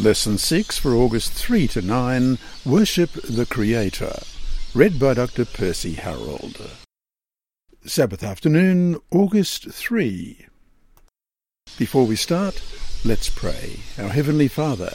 Lesson 6 for August 3 to 9 Worship the Creator. Read by Dr. Percy Harrold. Sabbath afternoon, August 3. Before we start, let's pray. Our Heavenly Father,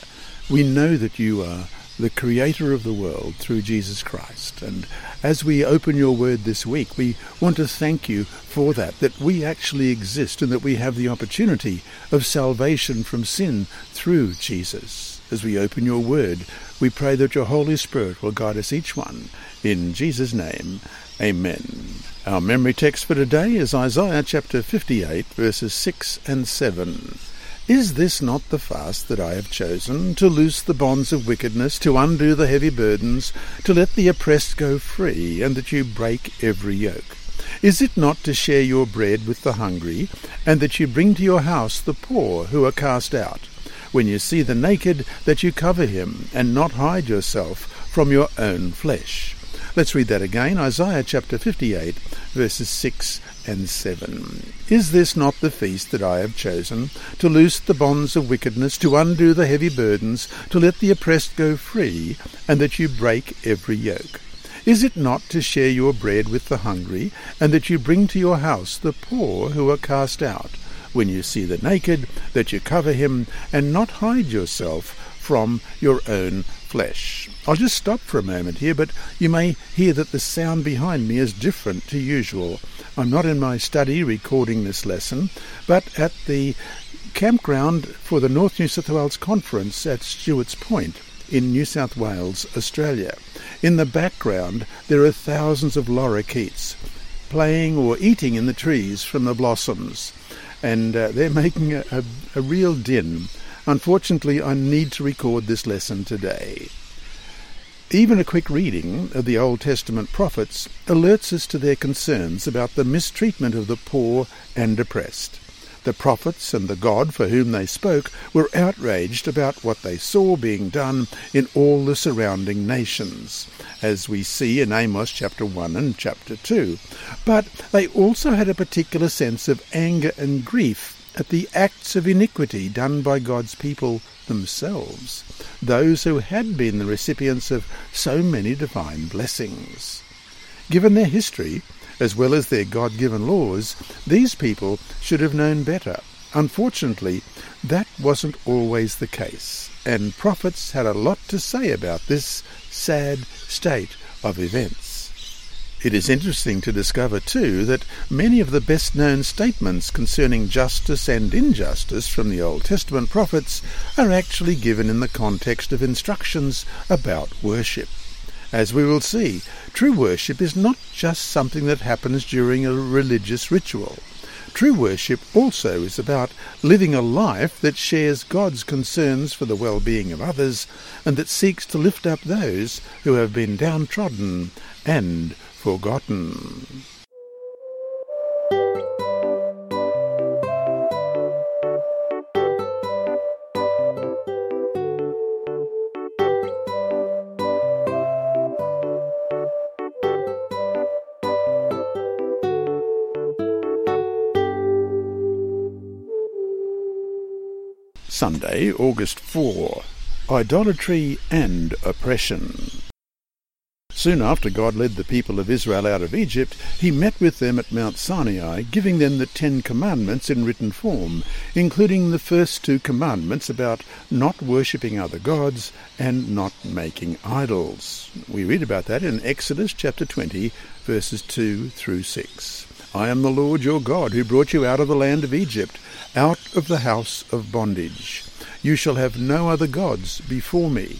we know that you are the Creator of the world through Jesus Christ. And as we open your word this week, we want to thank you for that, that we actually exist and that we have the opportunity of salvation from sin through Jesus. As we open your word, we pray that your Holy Spirit will guide us each one. In Jesus' name, amen. Our memory text for today is Isaiah chapter 58, verses 6 and 7. Is this not the fast that I have chosen, to loose the bonds of wickedness, to undo the heavy burdens, to let the oppressed go free, and that you break every yoke? Is it not to share your bread with the hungry, and that you bring to your house the poor who are cast out? When you see the naked, that you cover him, and not hide yourself from your own flesh. Let's read that again, Isaiah chapter 58, verses 6 and 7. Is this not the feast that I have chosen, to loose the bonds of wickedness, to undo the heavy burdens, to let the oppressed go free, and that you break every yoke? Is it not to share your bread with the hungry, and that you bring to your house the poor who are cast out? When you see the naked, that you cover him, and not hide yourself from your own I'll just stop for a moment here, but you may hear that the sound behind me is different to usual. I'm not in my study recording this lesson, but at the campground for the North New South Wales Conference at Stuarts Point in New South Wales, Australia. In the background, there are thousands of lorikeets playing or eating in the trees from the blossoms, and uh, they're making a, a, a real din. Unfortunately, I need to record this lesson today. Even a quick reading of the Old Testament prophets alerts us to their concerns about the mistreatment of the poor and oppressed. The prophets and the God for whom they spoke were outraged about what they saw being done in all the surrounding nations, as we see in Amos chapter 1 and chapter 2. But they also had a particular sense of anger and grief at the acts of iniquity done by God's people themselves, those who had been the recipients of so many divine blessings. Given their history, as well as their God given laws, these people should have known better. Unfortunately, that wasn't always the case, and prophets had a lot to say about this sad state of events. It is interesting to discover, too, that many of the best known statements concerning justice and injustice from the Old Testament prophets are actually given in the context of instructions about worship. As we will see, true worship is not just something that happens during a religious ritual. True worship also is about living a life that shares God's concerns for the well-being of others and that seeks to lift up those who have been downtrodden and forgotten. Sunday, August 4. Idolatry and Oppression. Soon after God led the people of Israel out of Egypt, he met with them at Mount Sinai, giving them the Ten Commandments in written form, including the first two commandments about not worshipping other gods and not making idols. We read about that in Exodus chapter 20, verses 2 through 6. I am the Lord your God, who brought you out of the land of Egypt, out of the house of bondage. You shall have no other gods before me.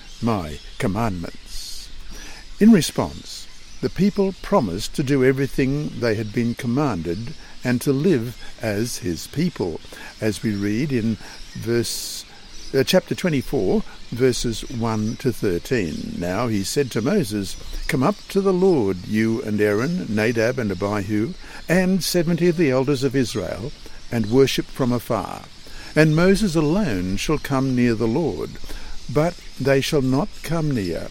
my commandments. In response, the people promised to do everything they had been commanded and to live as his people, as we read in verse uh, chapter 24, verses 1 to 13. Now he said to Moses, Come up to the Lord, you and Aaron, Nadab and Abihu, and seventy of the elders of Israel, and worship from afar. And Moses alone shall come near the Lord, but they shall not come near,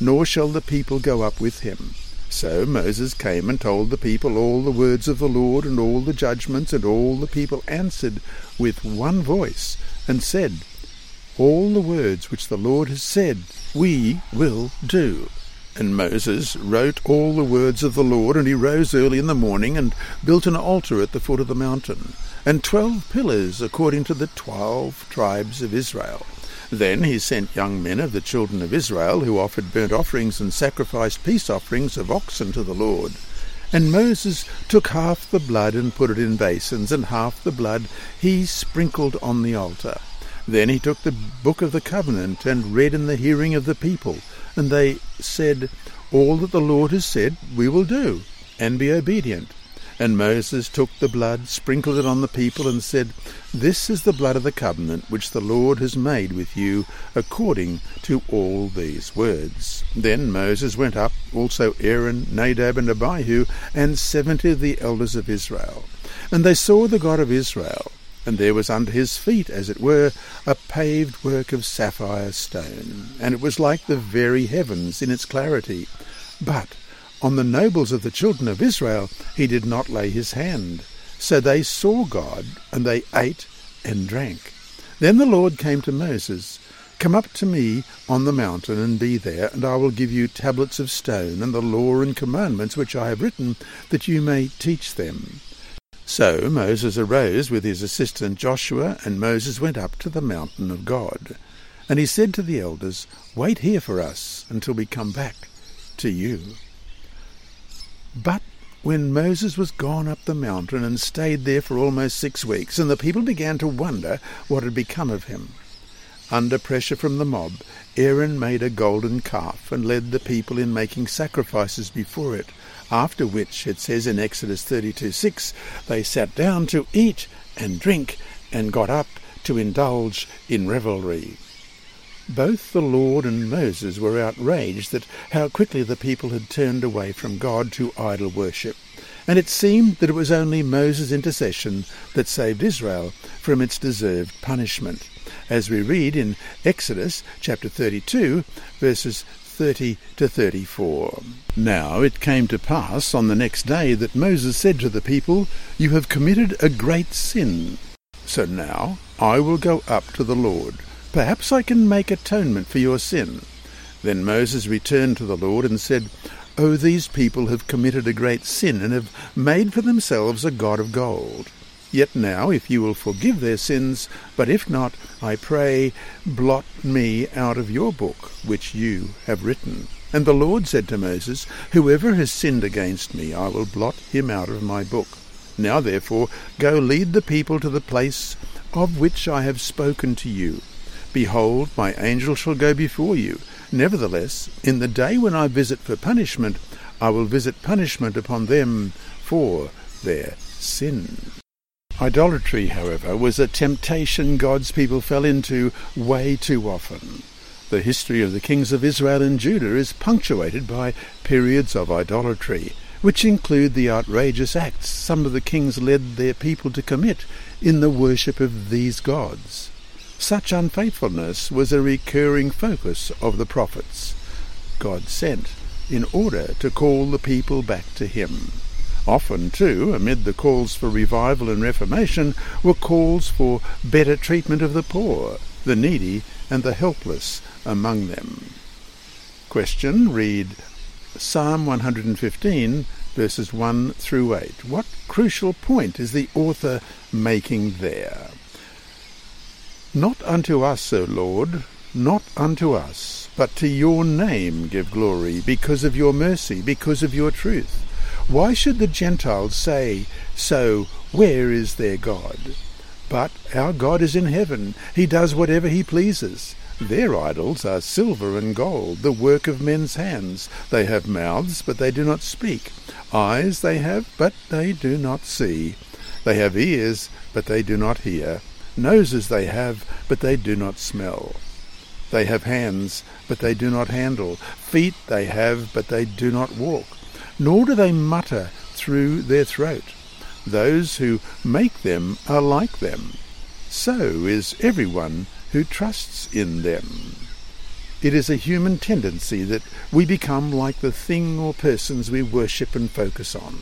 nor shall the people go up with him. So Moses came and told the people all the words of the Lord and all the judgments, and all the people answered with one voice, and said, All the words which the Lord has said, we will do. And Moses wrote all the words of the Lord, and he rose early in the morning and built an altar at the foot of the mountain, and twelve pillars according to the twelve tribes of Israel. Then he sent young men of the children of Israel, who offered burnt offerings and sacrificed peace offerings of oxen to the Lord. And Moses took half the blood and put it in basins, and half the blood he sprinkled on the altar. Then he took the book of the covenant and read in the hearing of the people, and they said, All that the Lord has said we will do, and be obedient. And Moses took the blood, sprinkled it on the people, and said, This is the blood of the covenant which the Lord has made with you, according to all these words. Then Moses went up, also Aaron, Nadab, and Abihu, and seventy of the elders of Israel. And they saw the God of Israel, and there was under his feet, as it were, a paved work of sapphire stone, and it was like the very heavens in its clarity. But on the nobles of the children of Israel he did not lay his hand. So they saw God, and they ate and drank. Then the Lord came to Moses, Come up to me on the mountain and be there, and I will give you tablets of stone, and the law and commandments which I have written, that you may teach them. So Moses arose with his assistant Joshua, and Moses went up to the mountain of God. And he said to the elders, Wait here for us until we come back to you. But when Moses was gone up the mountain and stayed there for almost six weeks, and the people began to wonder what had become of him, under pressure from the mob, Aaron made a golden calf and led the people in making sacrifices before it. After which, it says in Exodus 32:6, they sat down to eat and drink and got up to indulge in revelry. Both the Lord and Moses were outraged at how quickly the people had turned away from God to idol worship, and it seemed that it was only Moses' intercession that saved Israel from its deserved punishment, as we read in Exodus chapter 32, verses 30 to 34. Now it came to pass on the next day that Moses said to the people, You have committed a great sin. So now I will go up to the Lord Perhaps I can make atonement for your sin. Then Moses returned to the Lord and said, Oh, these people have committed a great sin and have made for themselves a god of gold. Yet now, if you will forgive their sins, but if not, I pray, blot me out of your book, which you have written. And the Lord said to Moses, Whoever has sinned against me, I will blot him out of my book. Now therefore, go lead the people to the place of which I have spoken to you. Behold, my angel shall go before you. Nevertheless, in the day when I visit for punishment, I will visit punishment upon them for their sin. Idolatry, however, was a temptation God's people fell into way too often. The history of the kings of Israel and Judah is punctuated by periods of idolatry, which include the outrageous acts some of the kings led their people to commit in the worship of these gods. Such unfaithfulness was a recurring focus of the prophets God sent in order to call the people back to Him. Often, too, amid the calls for revival and reformation, were calls for better treatment of the poor, the needy, and the helpless among them. Question Read Psalm 115, verses 1 through 8. What crucial point is the author making there? Not unto us, O Lord, not unto us, but to your name give glory, because of your mercy, because of your truth. Why should the Gentiles say, So, where is their God? But our God is in heaven, he does whatever he pleases. Their idols are silver and gold, the work of men's hands. They have mouths, but they do not speak. Eyes they have, but they do not see. They have ears, but they do not hear Noses they have, but they do not smell. They have hands, but they do not handle. Feet they have, but they do not walk. Nor do they mutter through their throat. Those who make them are like them. So is everyone who trusts in them. It is a human tendency that we become like the thing or persons we worship and focus on.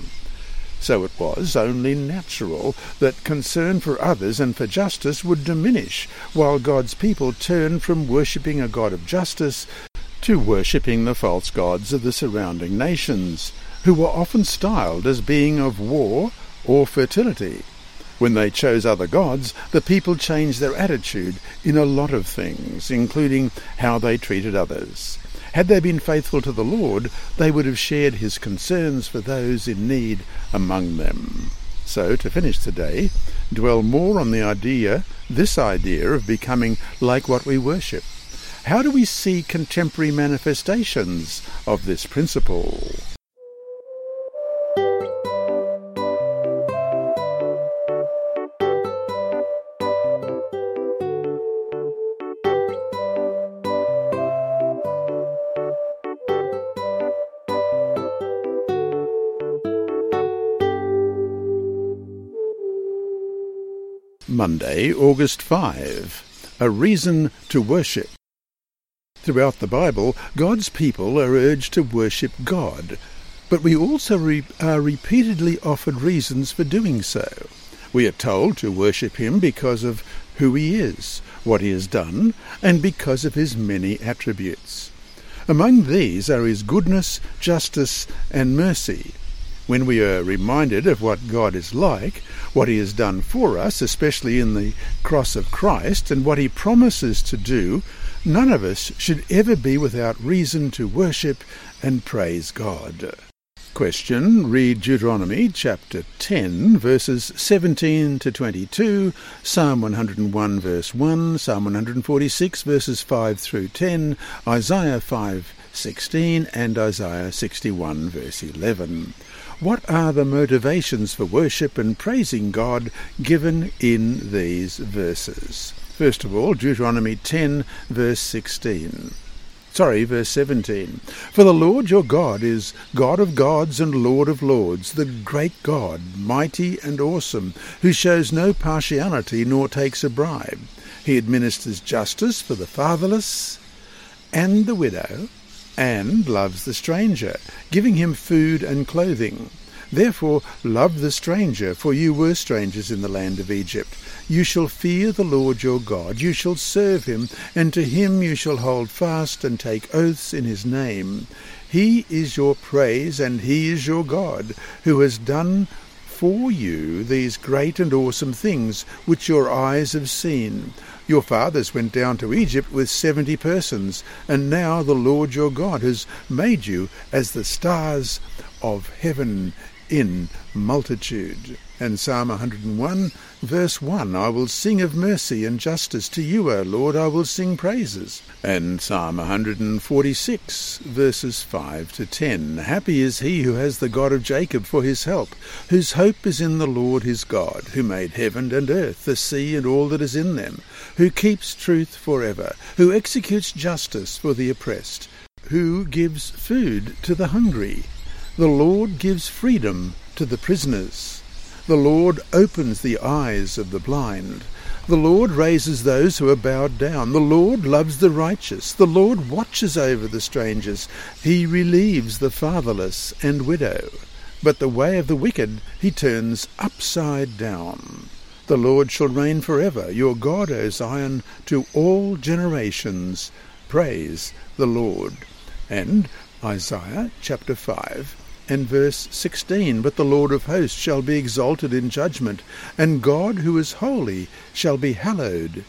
So it was only natural that concern for others and for justice would diminish, while God's people turned from worshipping a God of justice to worshipping the false gods of the surrounding nations, who were often styled as being of war or fertility. When they chose other gods, the people changed their attitude in a lot of things, including how they treated others. Had they been faithful to the Lord, they would have shared his concerns for those in need among them. So, to finish today, dwell more on the idea, this idea of becoming like what we worship. How do we see contemporary manifestations of this principle? Monday, August 5. A reason to worship. Throughout the Bible, God's people are urged to worship God, but we also re- are repeatedly offered reasons for doing so. We are told to worship Him because of who He is, what He has done, and because of His many attributes. Among these are His goodness, justice, and mercy. When we are reminded of what God is like, what He has done for us, especially in the cross of Christ, and what He promises to do, none of us should ever be without reason to worship and praise God. Question. Read Deuteronomy chapter 10, verses 17 to 22, Psalm 101, verse 1, Psalm 146, verses 5 through 10, Isaiah 5, 16, and Isaiah 61, verse 11. What are the motivations for worship and praising God given in these verses? First of all, Deuteronomy 10, verse 16. Sorry, verse 17. For the Lord your God is God of gods and Lord of lords, the great God, mighty and awesome, who shows no partiality nor takes a bribe. He administers justice for the fatherless and the widow and loves the stranger, giving him food and clothing. Therefore love the stranger, for you were strangers in the land of Egypt. You shall fear the Lord your God, you shall serve him, and to him you shall hold fast and take oaths in his name. He is your praise, and he is your God, who has done for you these great and awesome things which your eyes have seen. Your fathers went down to Egypt with seventy persons, and now the Lord your God has made you as the stars of heaven in multitude. And Psalm 101, verse 1 I will sing of mercy and justice to you, O Lord, I will sing praises. And Psalm 146, verses 5 to 10 Happy is he who has the God of Jacob for his help, whose hope is in the Lord his God, who made heaven and earth, the sea and all that is in them, who keeps truth for ever, who executes justice for the oppressed, who gives food to the hungry. The Lord gives freedom to the prisoners. The Lord opens the eyes of the blind. The Lord raises those who are bowed down. The Lord loves the righteous. The Lord watches over the strangers. He relieves the fatherless and widow. But the way of the wicked he turns upside down. The Lord shall reign for ever, your God, O Zion, to all generations. Praise the Lord. And Isaiah chapter 5 and verse 16 But the Lord of hosts shall be exalted in judgment, and God who is holy shall be hallowed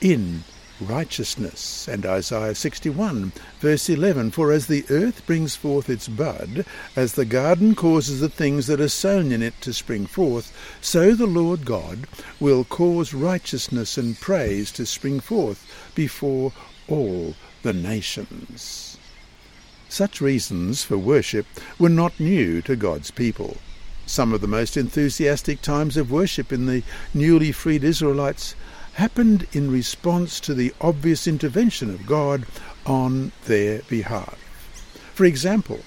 in righteousness. And Isaiah 61, verse 11 For as the earth brings forth its bud, as the garden causes the things that are sown in it to spring forth, so the Lord God will cause righteousness and praise to spring forth before all the nations. Such reasons for worship were not new to God's people. Some of the most enthusiastic times of worship in the newly freed Israelites happened in response to the obvious intervention of God on their behalf. For example,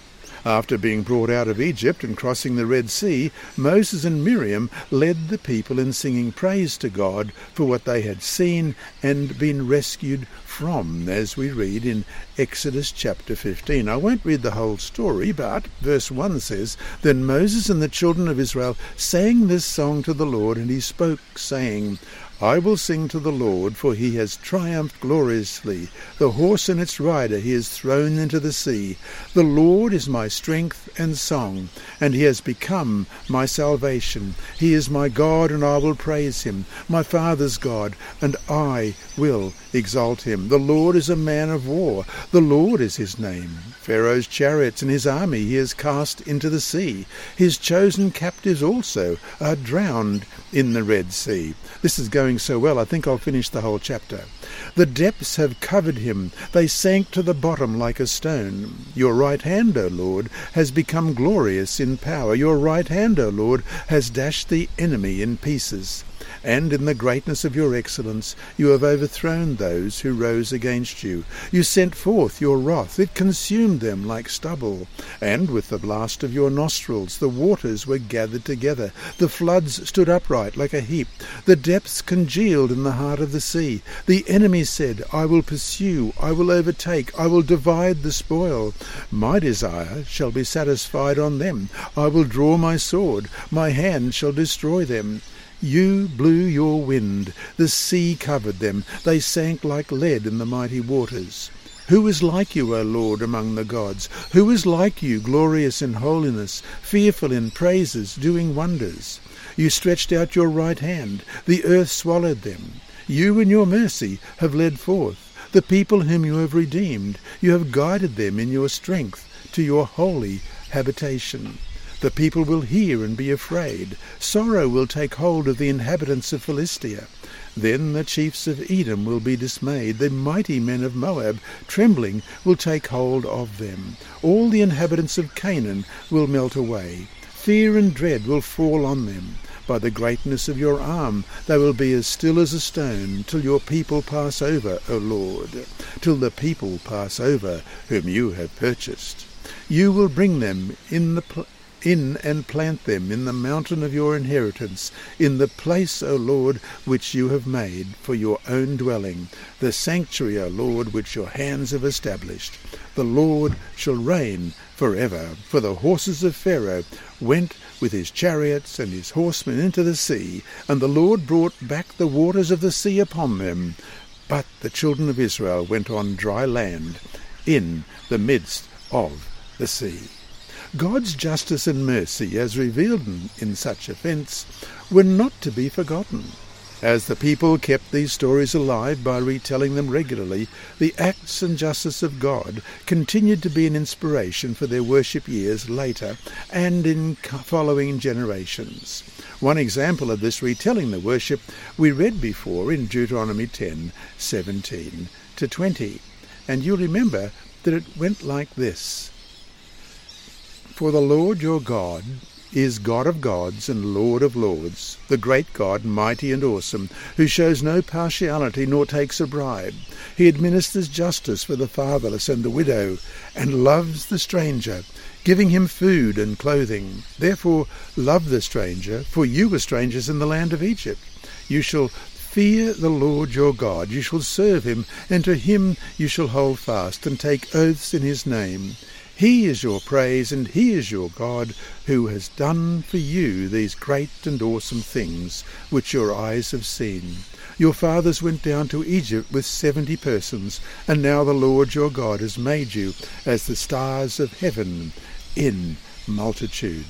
after being brought out of Egypt and crossing the Red Sea, Moses and Miriam led the people in singing praise to God for what they had seen and been rescued from, as we read in Exodus chapter 15. I won't read the whole story, but verse 1 says, Then Moses and the children of Israel sang this song to the Lord, and he spoke, saying, I will sing to the Lord, for he has triumphed gloriously. The horse and its rider he has thrown into the sea. The Lord is my strength and song, and he has become my salvation. He is my God, and I will praise him, my father's God, and I will exalt him. The Lord is a man of war. The Lord is his name. Pharaoh's chariots and his army he has cast into the sea. His chosen captives also are drowned in the Red Sea. This is going so well, I think I'll finish the whole chapter. The depths have covered him, they sank to the bottom like a stone. Your right hand, O Lord, has become glorious in power. Your right hand, O Lord, has dashed the enemy in pieces and in the greatness of your excellence you have overthrown those who rose against you. You sent forth your wrath, it consumed them like stubble, and with the blast of your nostrils the waters were gathered together, the floods stood upright like a heap, the depths congealed in the heart of the sea. The enemy said, I will pursue, I will overtake, I will divide the spoil. My desire shall be satisfied on them. I will draw my sword, my hand shall destroy them. You blew your wind, the sea covered them, they sank like lead in the mighty waters. Who is like you, O Lord, among the gods? Who is like you, glorious in holiness, fearful in praises, doing wonders? You stretched out your right hand, the earth swallowed them. You in your mercy have led forth the people whom you have redeemed. You have guided them in your strength to your holy habitation. The people will hear and be afraid. Sorrow will take hold of the inhabitants of Philistia. Then the chiefs of Edom will be dismayed. The mighty men of Moab, trembling, will take hold of them. All the inhabitants of Canaan will melt away. Fear and dread will fall on them. By the greatness of your arm they will be as still as a stone, till your people pass over, O Lord, till the people pass over whom you have purchased. You will bring them in the pl- in and plant them in the mountain of your inheritance, in the place, O Lord, which you have made for your own dwelling, the sanctuary, O Lord, which your hands have established. The Lord shall reign for ever. For the horses of Pharaoh went with his chariots and his horsemen into the sea, and the Lord brought back the waters of the sea upon them. But the children of Israel went on dry land in the midst of the sea. God's justice and mercy, as revealed in, such offence, were not to be forgotten. As the people kept these stories alive by retelling them regularly, the acts and justice of God continued to be an inspiration for their worship years later and in following generations. One example of this retelling the worship we read before in Deuteronomy 10 17 to 20. And you'll remember that it went like this. For the Lord your God is God of gods and Lord of lords, the great God, mighty and awesome, who shows no partiality nor takes a bribe. He administers justice for the fatherless and the widow, and loves the stranger, giving him food and clothing. Therefore love the stranger, for you were strangers in the land of Egypt. You shall Fear the Lord your God, you shall serve him, and to him you shall hold fast, and take oaths in his name. He is your praise, and He is your God, who has done for you these great and awesome things which your eyes have seen. Your fathers went down to Egypt with seventy persons, and now the Lord your God has made you as the stars of heaven in multitude.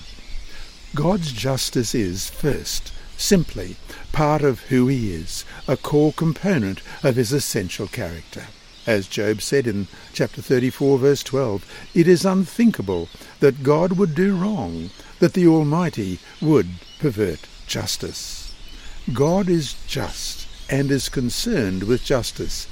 God's justice is, first, simply part of who He is, a core component of His essential character. As Job said in chapter 34, verse 12, it is unthinkable that God would do wrong, that the Almighty would pervert justice. God is just and is concerned with justice,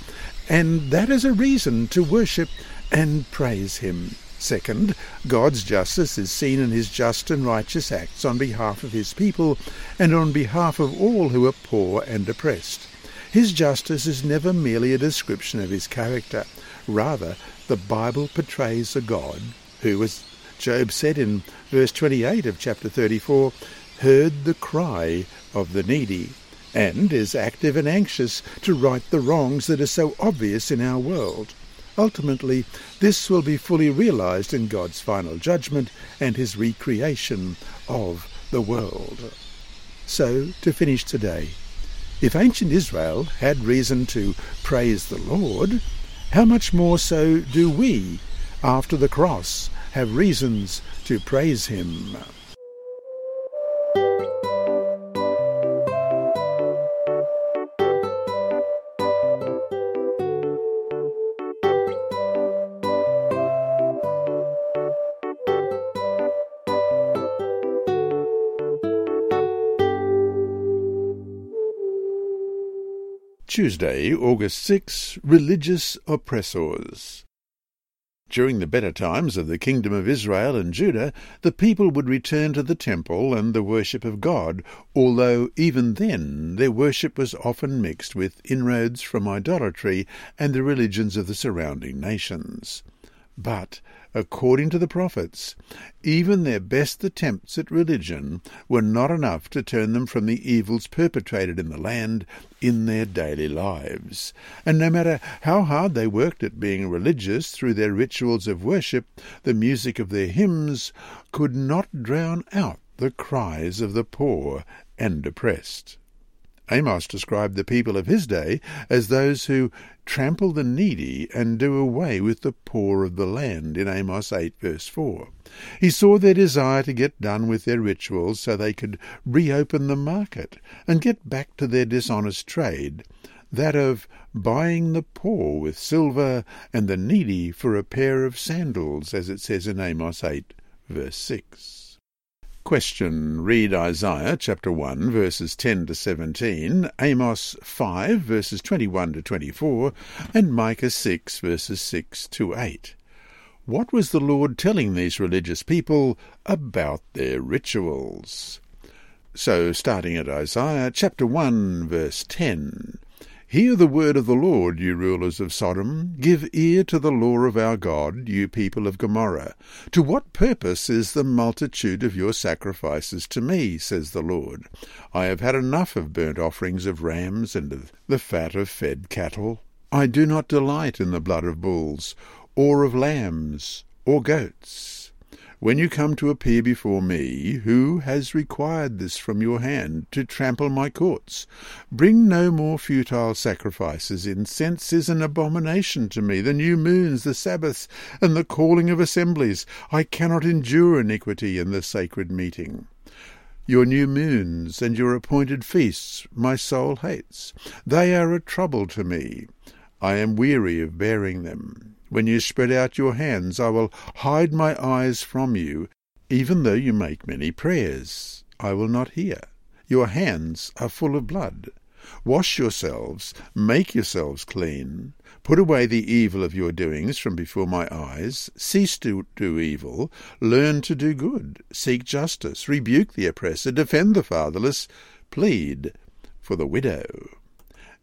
and that is a reason to worship and praise Him. Second, God's justice is seen in his just and righteous acts on behalf of his people and on behalf of all who are poor and oppressed. His justice is never merely a description of his character. Rather, the Bible portrays a God who, as Job said in verse 28 of chapter 34, heard the cry of the needy and is active and anxious to right the wrongs that are so obvious in our world. Ultimately, this will be fully realized in God's final judgment and his recreation of the world. So, to finish today, if ancient Israel had reason to praise the Lord, how much more so do we, after the cross, have reasons to praise him? Tuesday, August 6, Religious Oppressors. During the better times of the kingdom of Israel and Judah, the people would return to the temple and the worship of God, although even then their worship was often mixed with inroads from idolatry and the religions of the surrounding nations. But according to the prophets, even their best attempts at religion were not enough to turn them from the evils perpetrated in the land in their daily lives. And no matter how hard they worked at being religious through their rituals of worship, the music of their hymns could not drown out the cries of the poor and oppressed. Amos described the people of his day as those who trample the needy and do away with the poor of the land in Amos 8 verse 4. He saw their desire to get done with their rituals so they could reopen the market and get back to their dishonest trade, that of buying the poor with silver and the needy for a pair of sandals, as it says in Amos 8 verse 6. Question. Read Isaiah chapter 1 verses 10 to 17, Amos 5 verses 21 to 24, and Micah 6 verses 6 to 8. What was the Lord telling these religious people about their rituals? So, starting at Isaiah chapter 1 verse 10, Hear the word of the Lord, you rulers of Sodom. Give ear to the law of our God, you people of Gomorrah. To what purpose is the multitude of your sacrifices to me, says the Lord? I have had enough of burnt offerings of rams and of the fat of fed cattle. I do not delight in the blood of bulls, or of lambs, or goats. When you come to appear before me, who has required this from your hand, to trample my courts? Bring no more futile sacrifices. Incense is an abomination to me, the new moons, the Sabbaths, and the calling of assemblies. I cannot endure iniquity in the sacred meeting. Your new moons and your appointed feasts my soul hates. They are a trouble to me. I am weary of bearing them. When you spread out your hands, I will hide my eyes from you. Even though you make many prayers, I will not hear. Your hands are full of blood. Wash yourselves, make yourselves clean. Put away the evil of your doings from before my eyes. Cease to do evil. Learn to do good. Seek justice. Rebuke the oppressor. Defend the fatherless. Plead for the widow.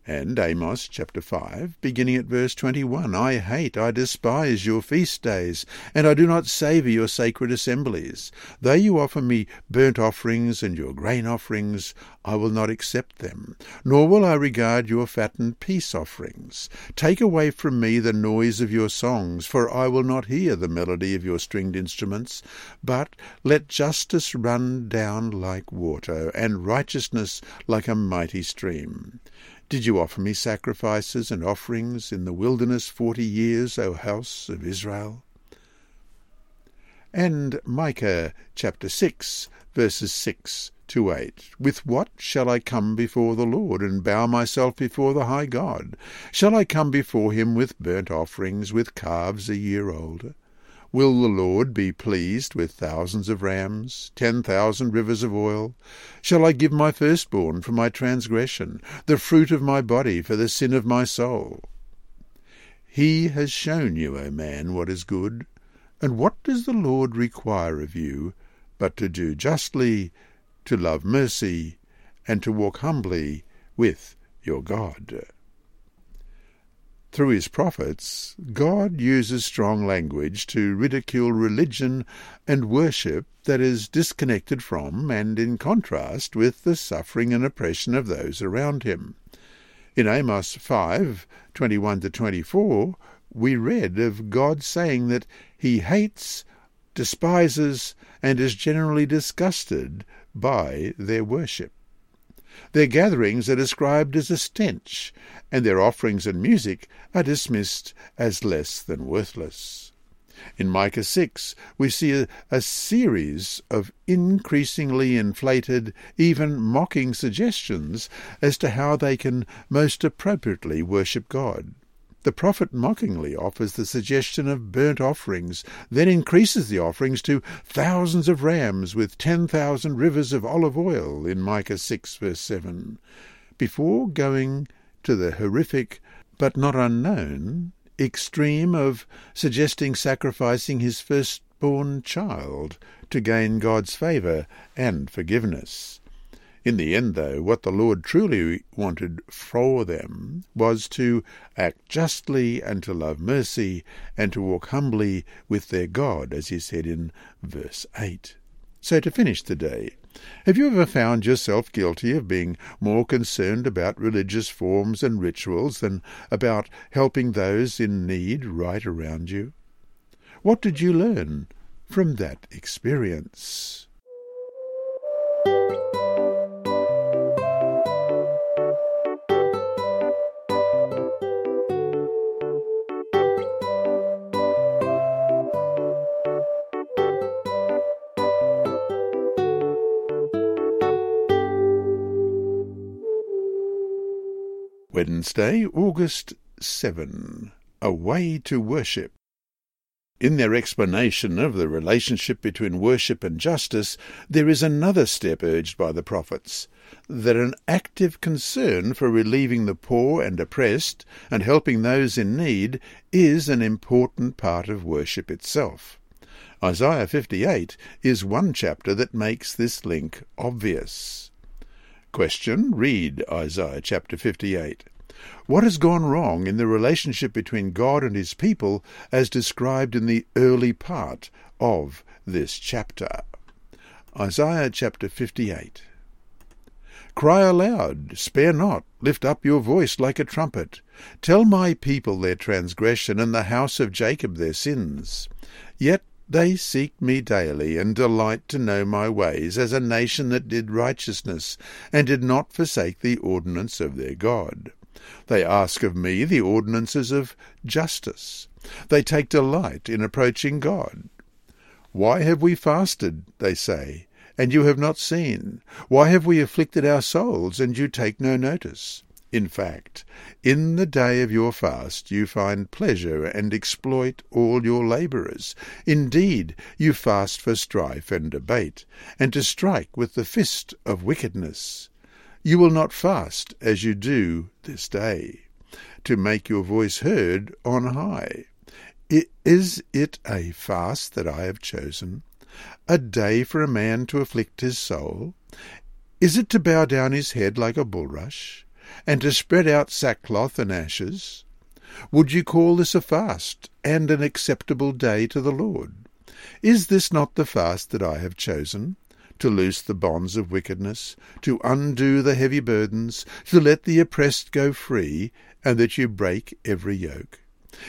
And Amos chapter 5, beginning at verse 21 I hate, I despise your feast days, and I do not savour your sacred assemblies. Though you offer me burnt offerings and your grain offerings, I will not accept them, nor will I regard your fattened peace offerings. Take away from me the noise of your songs, for I will not hear the melody of your stringed instruments. But let justice run down like water, and righteousness like a mighty stream. Did you offer me sacrifices and offerings in the wilderness forty years, O house of Israel? And Micah chapter 6, verses 6 to 8. With what shall I come before the Lord, and bow myself before the high God? Shall I come before him with burnt offerings, with calves a year older? Will the Lord be pleased with thousands of rams, ten thousand rivers of oil? Shall I give my firstborn for my transgression, the fruit of my body for the sin of my soul? He has shown you, O man, what is good. And what does the Lord require of you but to do justly, to love mercy, and to walk humbly with your God? Through his prophets, God uses strong language to ridicule religion and worship that is disconnected from and in contrast with the suffering and oppression of those around him. In Amos 5, 21 to 24, we read of God saying that he hates, despises, and is generally disgusted by their worship. Their gatherings are described as a stench, and their offerings and music are dismissed as less than worthless. In Micah 6, we see a, a, series of increasingly inflated, even mocking suggestions as to how they can most appropriately worship God. The prophet mockingly offers the suggestion of burnt offerings, then increases the offerings to thousands of rams with ten thousand rivers of olive oil in Micah 6 verse 7, before going to the horrific, but not unknown, extreme of suggesting sacrificing his firstborn child to gain God's favour and forgiveness. In the end, though, what the Lord truly wanted for them was to act justly and to love mercy and to walk humbly with their God, as he said in verse 8. So to finish the day, have you ever found yourself guilty of being more concerned about religious forms and rituals than about helping those in need right around you? What did you learn from that experience? Wednesday, August 7. A Way to Worship. In their explanation of the relationship between worship and justice, there is another step urged by the prophets that an active concern for relieving the poor and oppressed and helping those in need is an important part of worship itself. Isaiah 58 is one chapter that makes this link obvious. Question Read Isaiah chapter 58. What has gone wrong in the relationship between God and his people as described in the early part of this chapter? Isaiah chapter 58. Cry aloud, spare not, lift up your voice like a trumpet. Tell my people their transgression, and the house of Jacob their sins. Yet they seek me daily, and delight to know my ways, as a nation that did righteousness, and did not forsake the ordinance of their God. They ask of me the ordinances of justice. They take delight in approaching God. Why have we fasted, they say, and you have not seen? Why have we afflicted our souls, and you take no notice? In fact, in the day of your fast you find pleasure and exploit all your labourers. Indeed, you fast for strife and debate, and to strike with the fist of wickedness. You will not fast as you do this day, to make your voice heard on high. Is it a fast that I have chosen, a day for a man to afflict his soul? Is it to bow down his head like a bulrush? and to spread out sackcloth and ashes? Would you call this a fast and an acceptable day to the Lord? Is this not the fast that I have chosen? To loose the bonds of wickedness, to undo the heavy burdens, to let the oppressed go free, and that you break every yoke?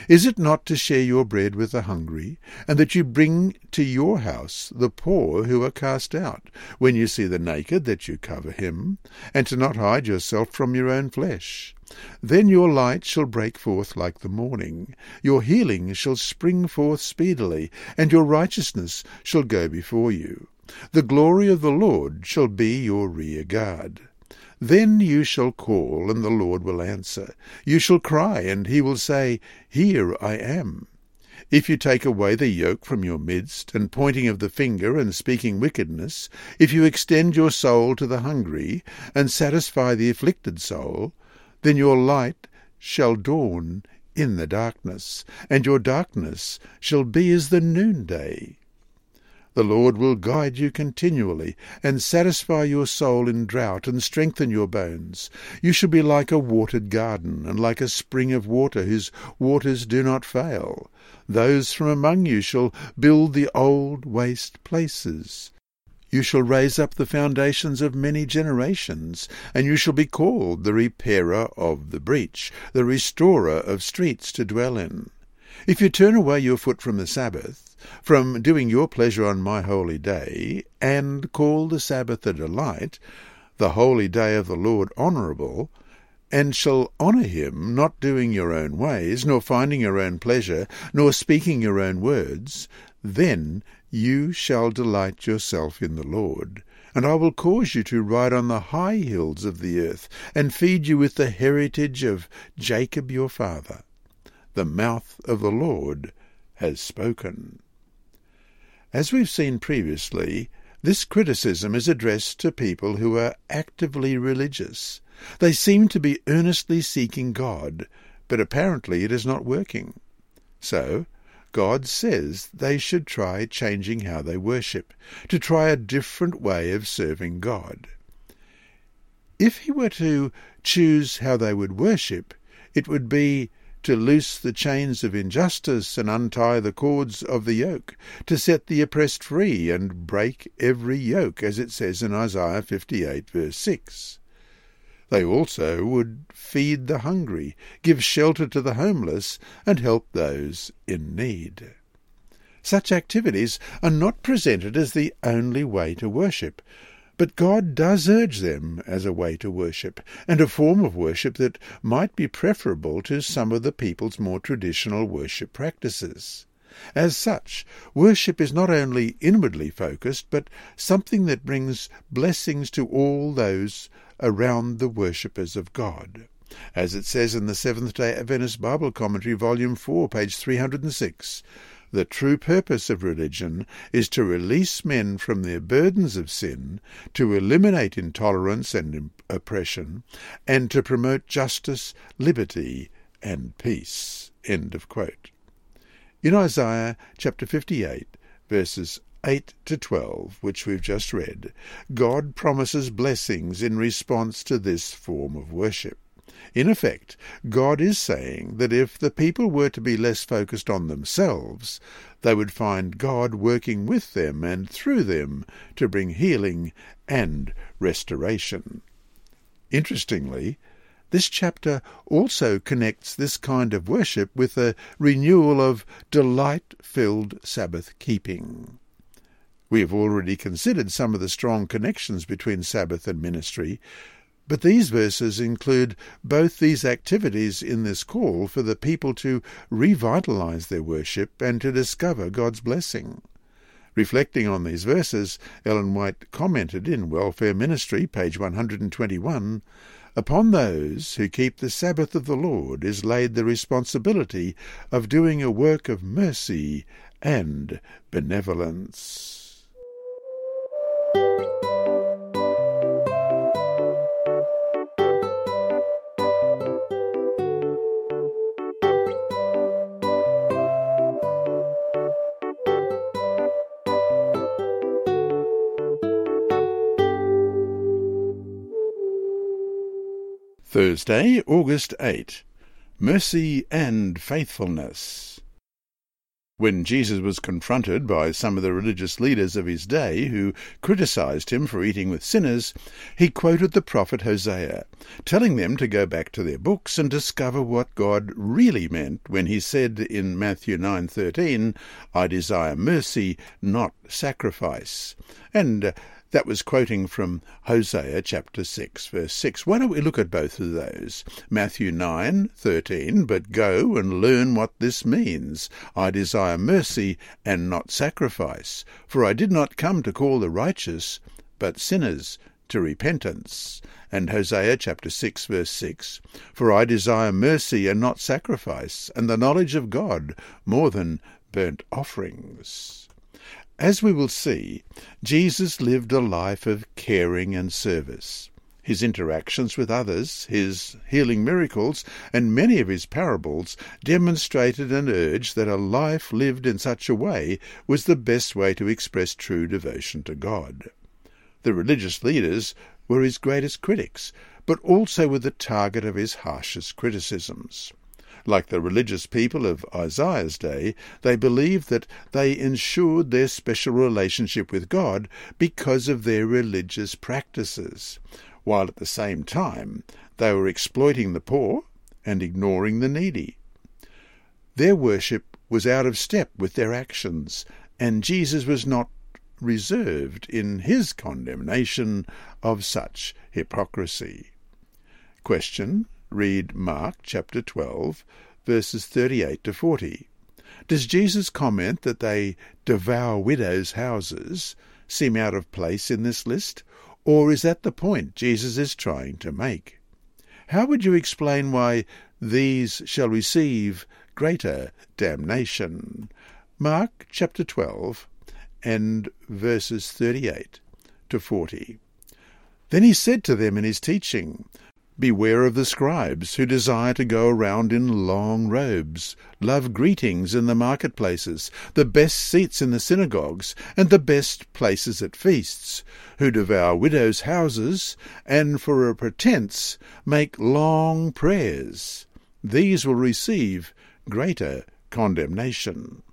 Is it not to share your bread with the hungry, and that you bring to your house the poor who are cast out, when you see the naked that you cover him, and to not hide yourself from your own flesh? Then your light shall break forth like the morning, your healing shall spring forth speedily, and your righteousness shall go before you. The glory of the Lord shall be your rear guard. Then you shall call, and the Lord will answer. You shall cry, and he will say, Here I am. If you take away the yoke from your midst, and pointing of the finger and speaking wickedness, if you extend your soul to the hungry, and satisfy the afflicted soul, then your light shall dawn in the darkness, and your darkness shall be as the noonday. The Lord will guide you continually, and satisfy your soul in drought, and strengthen your bones. You shall be like a watered garden, and like a spring of water whose waters do not fail. Those from among you shall build the old waste places. You shall raise up the foundations of many generations, and you shall be called the repairer of the breach, the restorer of streets to dwell in. If you turn away your foot from the Sabbath, from doing your pleasure on my holy day, and call the Sabbath a delight, the holy day of the Lord honourable, and shall honour him, not doing your own ways, nor finding your own pleasure, nor speaking your own words, then you shall delight yourself in the Lord. And I will cause you to ride on the high hills of the earth, and feed you with the heritage of Jacob your father. The mouth of the Lord has spoken. As we've seen previously, this criticism is addressed to people who are actively religious. They seem to be earnestly seeking God, but apparently it is not working. So, God says they should try changing how they worship, to try a different way of serving God. If he were to choose how they would worship, it would be to loose the chains of injustice and untie the cords of the yoke, to set the oppressed free and break every yoke, as it says in Isaiah 58 verse 6. They also would feed the hungry, give shelter to the homeless, and help those in need. Such activities are not presented as the only way to worship, but God does urge them as a way to worship, and a form of worship that might be preferable to some of the people's more traditional worship practices. As such, worship is not only inwardly focused, but something that brings blessings to all those around the worshippers of God. As it says in the Seventh day Adventist Bible Commentary, Volume 4, page 306, the true purpose of religion is to release men from their burdens of sin, to eliminate intolerance and oppression, and to promote justice, liberty, and peace. End of quote. In Isaiah chapter 58, verses 8 to 12, which we've just read, God promises blessings in response to this form of worship. In effect, God is saying that if the people were to be less focused on themselves, they would find God working with them and through them to bring healing and restoration. Interestingly, this chapter also connects this kind of worship with a renewal of delight-filled Sabbath keeping. We have already considered some of the strong connections between Sabbath and ministry, but these verses include both these activities in this call for the people to revitalize their worship and to discover God's blessing. Reflecting on these verses, Ellen White commented in Welfare Ministry, page 121, Upon those who keep the Sabbath of the Lord is laid the responsibility of doing a work of mercy and benevolence. Thursday, August 8. Mercy and Faithfulness. When Jesus was confronted by some of the religious leaders of his day who criticized him for eating with sinners, he quoted the prophet Hosea, telling them to go back to their books and discover what God really meant when he said in Matthew 9:13, "I desire mercy, not sacrifice." And that was quoting from Hosea chapter 6, verse 6. Why don't we look at both of those? Matthew 9, 13, but go and learn what this means. I desire mercy and not sacrifice, for I did not come to call the righteous, but sinners to repentance. And Hosea chapter 6 verse 6, For I desire mercy and not sacrifice, and the knowledge of God more than burnt offerings. As we will see, Jesus lived a life of caring and service. His interactions with others, his healing miracles, and many of his parables demonstrated and urged that a life lived in such a way was the best way to express true devotion to God. The religious leaders were his greatest critics, but also were the target of his harshest criticisms. Like the religious people of Isaiah's day, they believed that they ensured their special relationship with God because of their religious practices, while at the same time they were exploiting the poor and ignoring the needy. Their worship was out of step with their actions, and Jesus was not reserved in his condemnation of such hypocrisy. Question. Read Mark chapter 12, verses 38 to 40. Does Jesus comment that they devour widows' houses seem out of place in this list, or is that the point Jesus is trying to make? How would you explain why these shall receive greater damnation? Mark chapter 12 and verses 38 to 40. Then he said to them in his teaching, Beware of the scribes who desire to go around in long robes, love greetings in the marketplaces, the best seats in the synagogues, and the best places at feasts, who devour widows' houses, and for a pretence make long prayers. These will receive greater condemnation.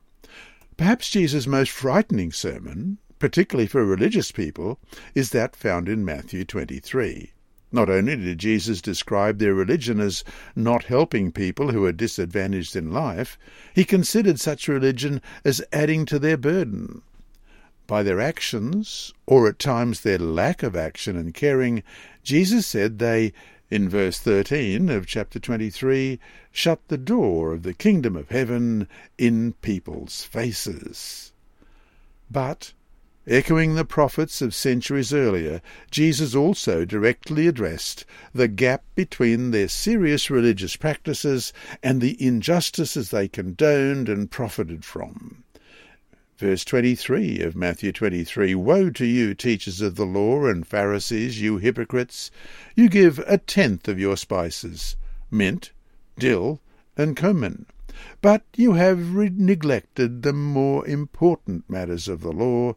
Perhaps Jesus' most frightening sermon, particularly for religious people, is that found in Matthew 23. Not only did Jesus describe their religion as not helping people who are disadvantaged in life, he considered such religion as adding to their burden. By their actions, or at times their lack of action and caring, Jesus said they, in verse 13 of chapter 23, shut the door of the kingdom of heaven in people's faces. But Echoing the prophets of centuries earlier, Jesus also directly addressed the gap between their serious religious practices and the injustices they condoned and profited from. Verse 23 of Matthew 23 Woe to you, teachers of the law and Pharisees, you hypocrites! You give a tenth of your spices, mint, dill, and cumin, but you have neglected the more important matters of the law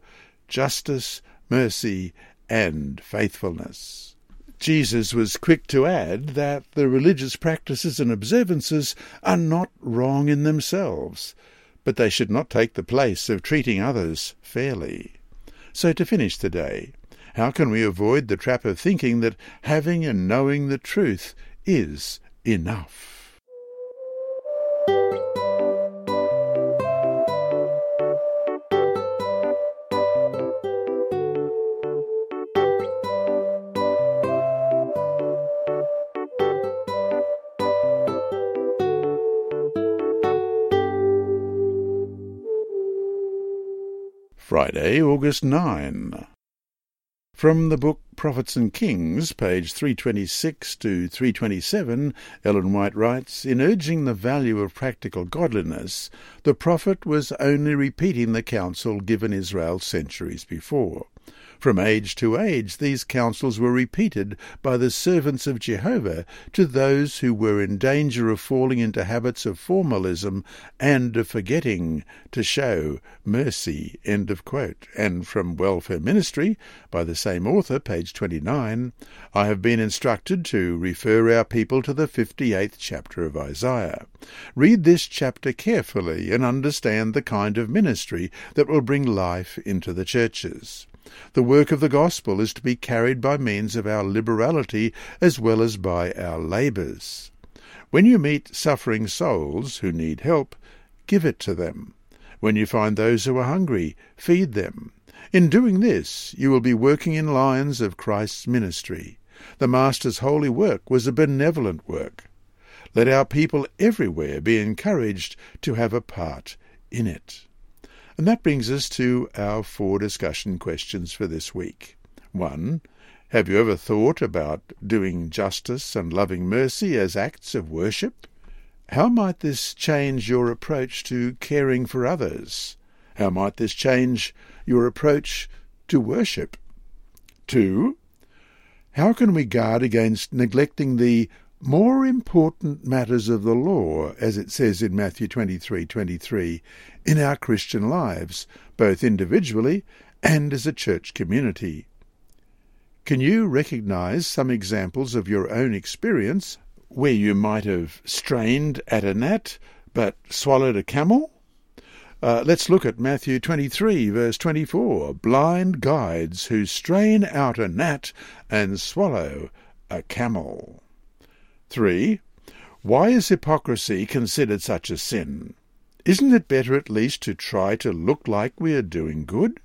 justice, mercy, and faithfulness. Jesus was quick to add that the religious practices and observances are not wrong in themselves, but they should not take the place of treating others fairly. So to finish today, how can we avoid the trap of thinking that having and knowing the truth is enough? Friday, August 9. From the book Prophets and Kings, page 326 to 327, Ellen White writes, In urging the value of practical godliness, the prophet was only repeating the counsel given Israel centuries before. From age to age these counsels were repeated by the servants of Jehovah to those who were in danger of falling into habits of formalism and of forgetting to show mercy. End of quote. And from Welfare Ministry, by the same author, page 29, I have been instructed to refer our people to the 58th chapter of Isaiah. Read this chapter carefully and understand the kind of ministry that will bring life into the churches. The work of the gospel is to be carried by means of our liberality as well as by our labours. When you meet suffering souls who need help, give it to them. When you find those who are hungry, feed them. In doing this, you will be working in lines of Christ's ministry. The Master's holy work was a benevolent work. Let our people everywhere be encouraged to have a part in it. And that brings us to our four discussion questions for this week. One, have you ever thought about doing justice and loving mercy as acts of worship? How might this change your approach to caring for others? How might this change your approach to worship? Two, How can we guard against neglecting the more important matters of the law, as it says in Matthew 23:23, in our Christian lives, both individually and as a church community? Can you recognize some examples of your own experience where you might have strained at a gnat but swallowed a camel? Uh, let's look at Matthew 23, verse 24. Blind guides who strain out a gnat and swallow a camel. 3. Why is hypocrisy considered such a sin? Isn't it better at least to try to look like we are doing good?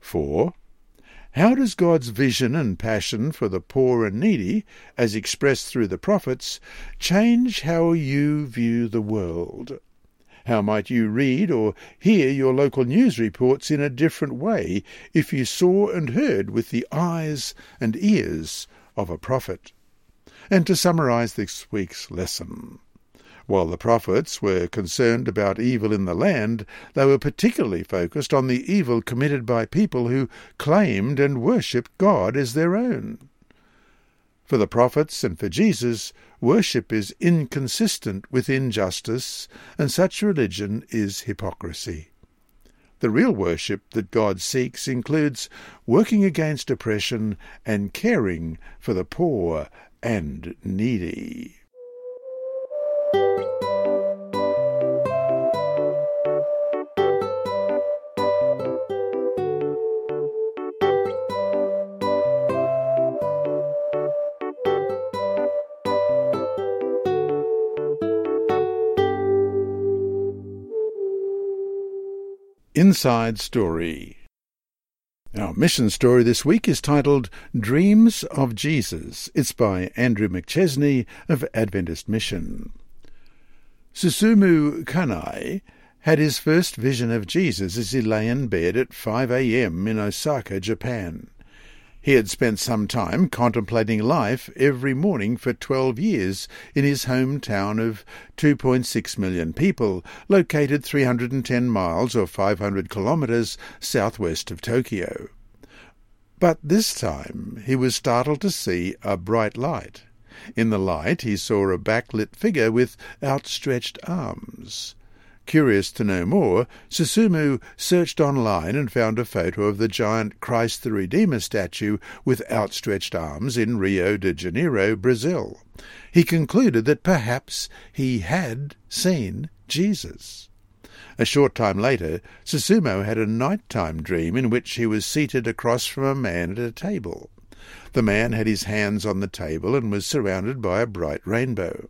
4. How does God's vision and passion for the poor and needy, as expressed through the prophets, change how you view the world? How might you read or hear your local news reports in a different way if you saw and heard with the eyes and ears of a prophet? And to summarize this week's lesson, while the prophets were concerned about evil in the land, they were particularly focused on the evil committed by people who claimed and worshipped God as their own. For the prophets and for Jesus, worship is inconsistent with injustice, and such religion is hypocrisy. The real worship that God seeks includes working against oppression and caring for the poor and needy. Inside Story mission story this week is titled Dreams of Jesus. It's by Andrew McChesney of Adventist Mission. Susumu Kanai had his first vision of Jesus as he lay in bed at 5 a.m. in Osaka, Japan. He had spent some time contemplating life every morning for 12 years in his hometown of 2.6 million people, located 310 miles or 500 kilometres southwest of Tokyo. But this time he was startled to see a bright light. In the light he saw a backlit figure with outstretched arms. Curious to know more, Susumu searched online and found a photo of the giant Christ the Redeemer statue with outstretched arms in Rio de Janeiro, Brazil. He concluded that perhaps he had seen Jesus. A short time later, Susumu had a night-time dream in which he was seated across from a man at a table. The man had his hands on the table and was surrounded by a bright rainbow.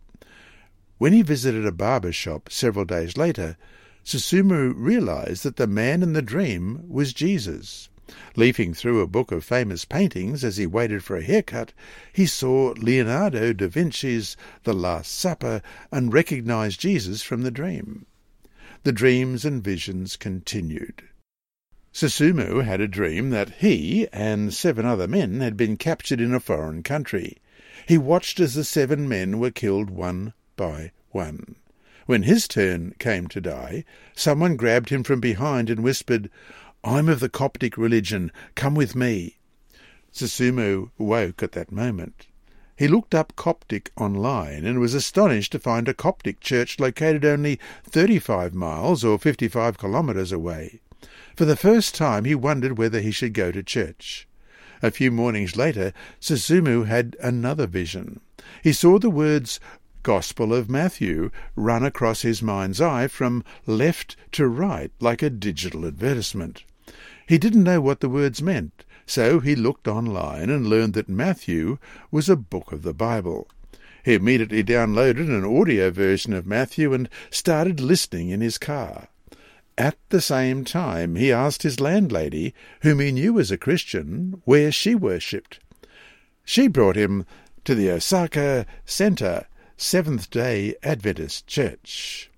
When he visited a barber shop several days later, Susumu realized that the man in the dream was Jesus. Leafing through a book of famous paintings as he waited for a haircut, he saw Leonardo da Vinci's The Last Supper and recognized Jesus from the dream. The dreams and visions continued. Susumu had a dream that he and seven other men had been captured in a foreign country. He watched as the seven men were killed one by one. When his turn came to die, someone grabbed him from behind and whispered, I'm of the Coptic religion, come with me. Susumu woke at that moment. He looked up Coptic online and was astonished to find a Coptic church located only 35 miles or 55 kilometres away. For the first time he wondered whether he should go to church. A few mornings later, Susumu had another vision. He saw the words Gospel of Matthew run across his mind's eye from left to right like a digital advertisement. He didn't know what the words meant, so he looked online and learned that Matthew was a book of the Bible. He immediately downloaded an audio version of Matthew and started listening in his car. At the same time, he asked his landlady, whom he knew was a Christian, where she worshipped. She brought him to the Osaka Center Seventh day Adventist Church.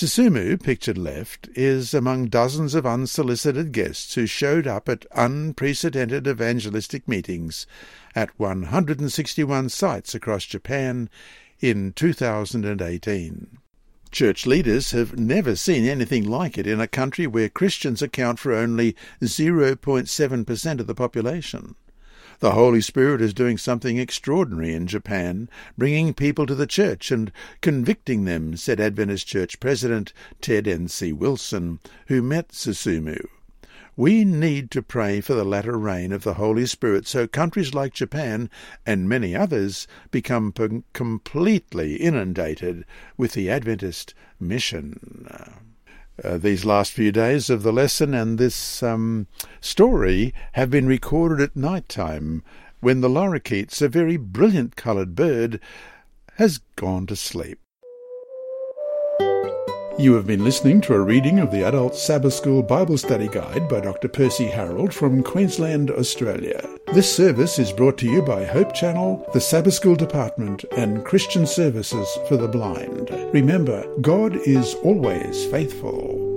Susumu, pictured left, is among dozens of unsolicited guests who showed up at unprecedented evangelistic meetings at 161 sites across Japan in 2018. Church leaders have never seen anything like it in a country where Christians account for only 0.7% of the population. The Holy Spirit is doing something extraordinary in Japan, bringing people to the church and convicting them, said Adventist Church President Ted N.C. Wilson, who met Susumu. We need to pray for the latter rain of the Holy Spirit so countries like Japan and many others become completely inundated with the Adventist mission. Uh, these last few days of the lesson and this um, story have been recorded at night time when the lorikeets, a very brilliant coloured bird, has gone to sleep. You have been listening to a reading of the Adult Sabbath School Bible Study Guide by Dr. Percy Harrold from Queensland, Australia. This service is brought to you by Hope Channel, the Sabbath School Department, and Christian Services for the Blind. Remember, God is always faithful.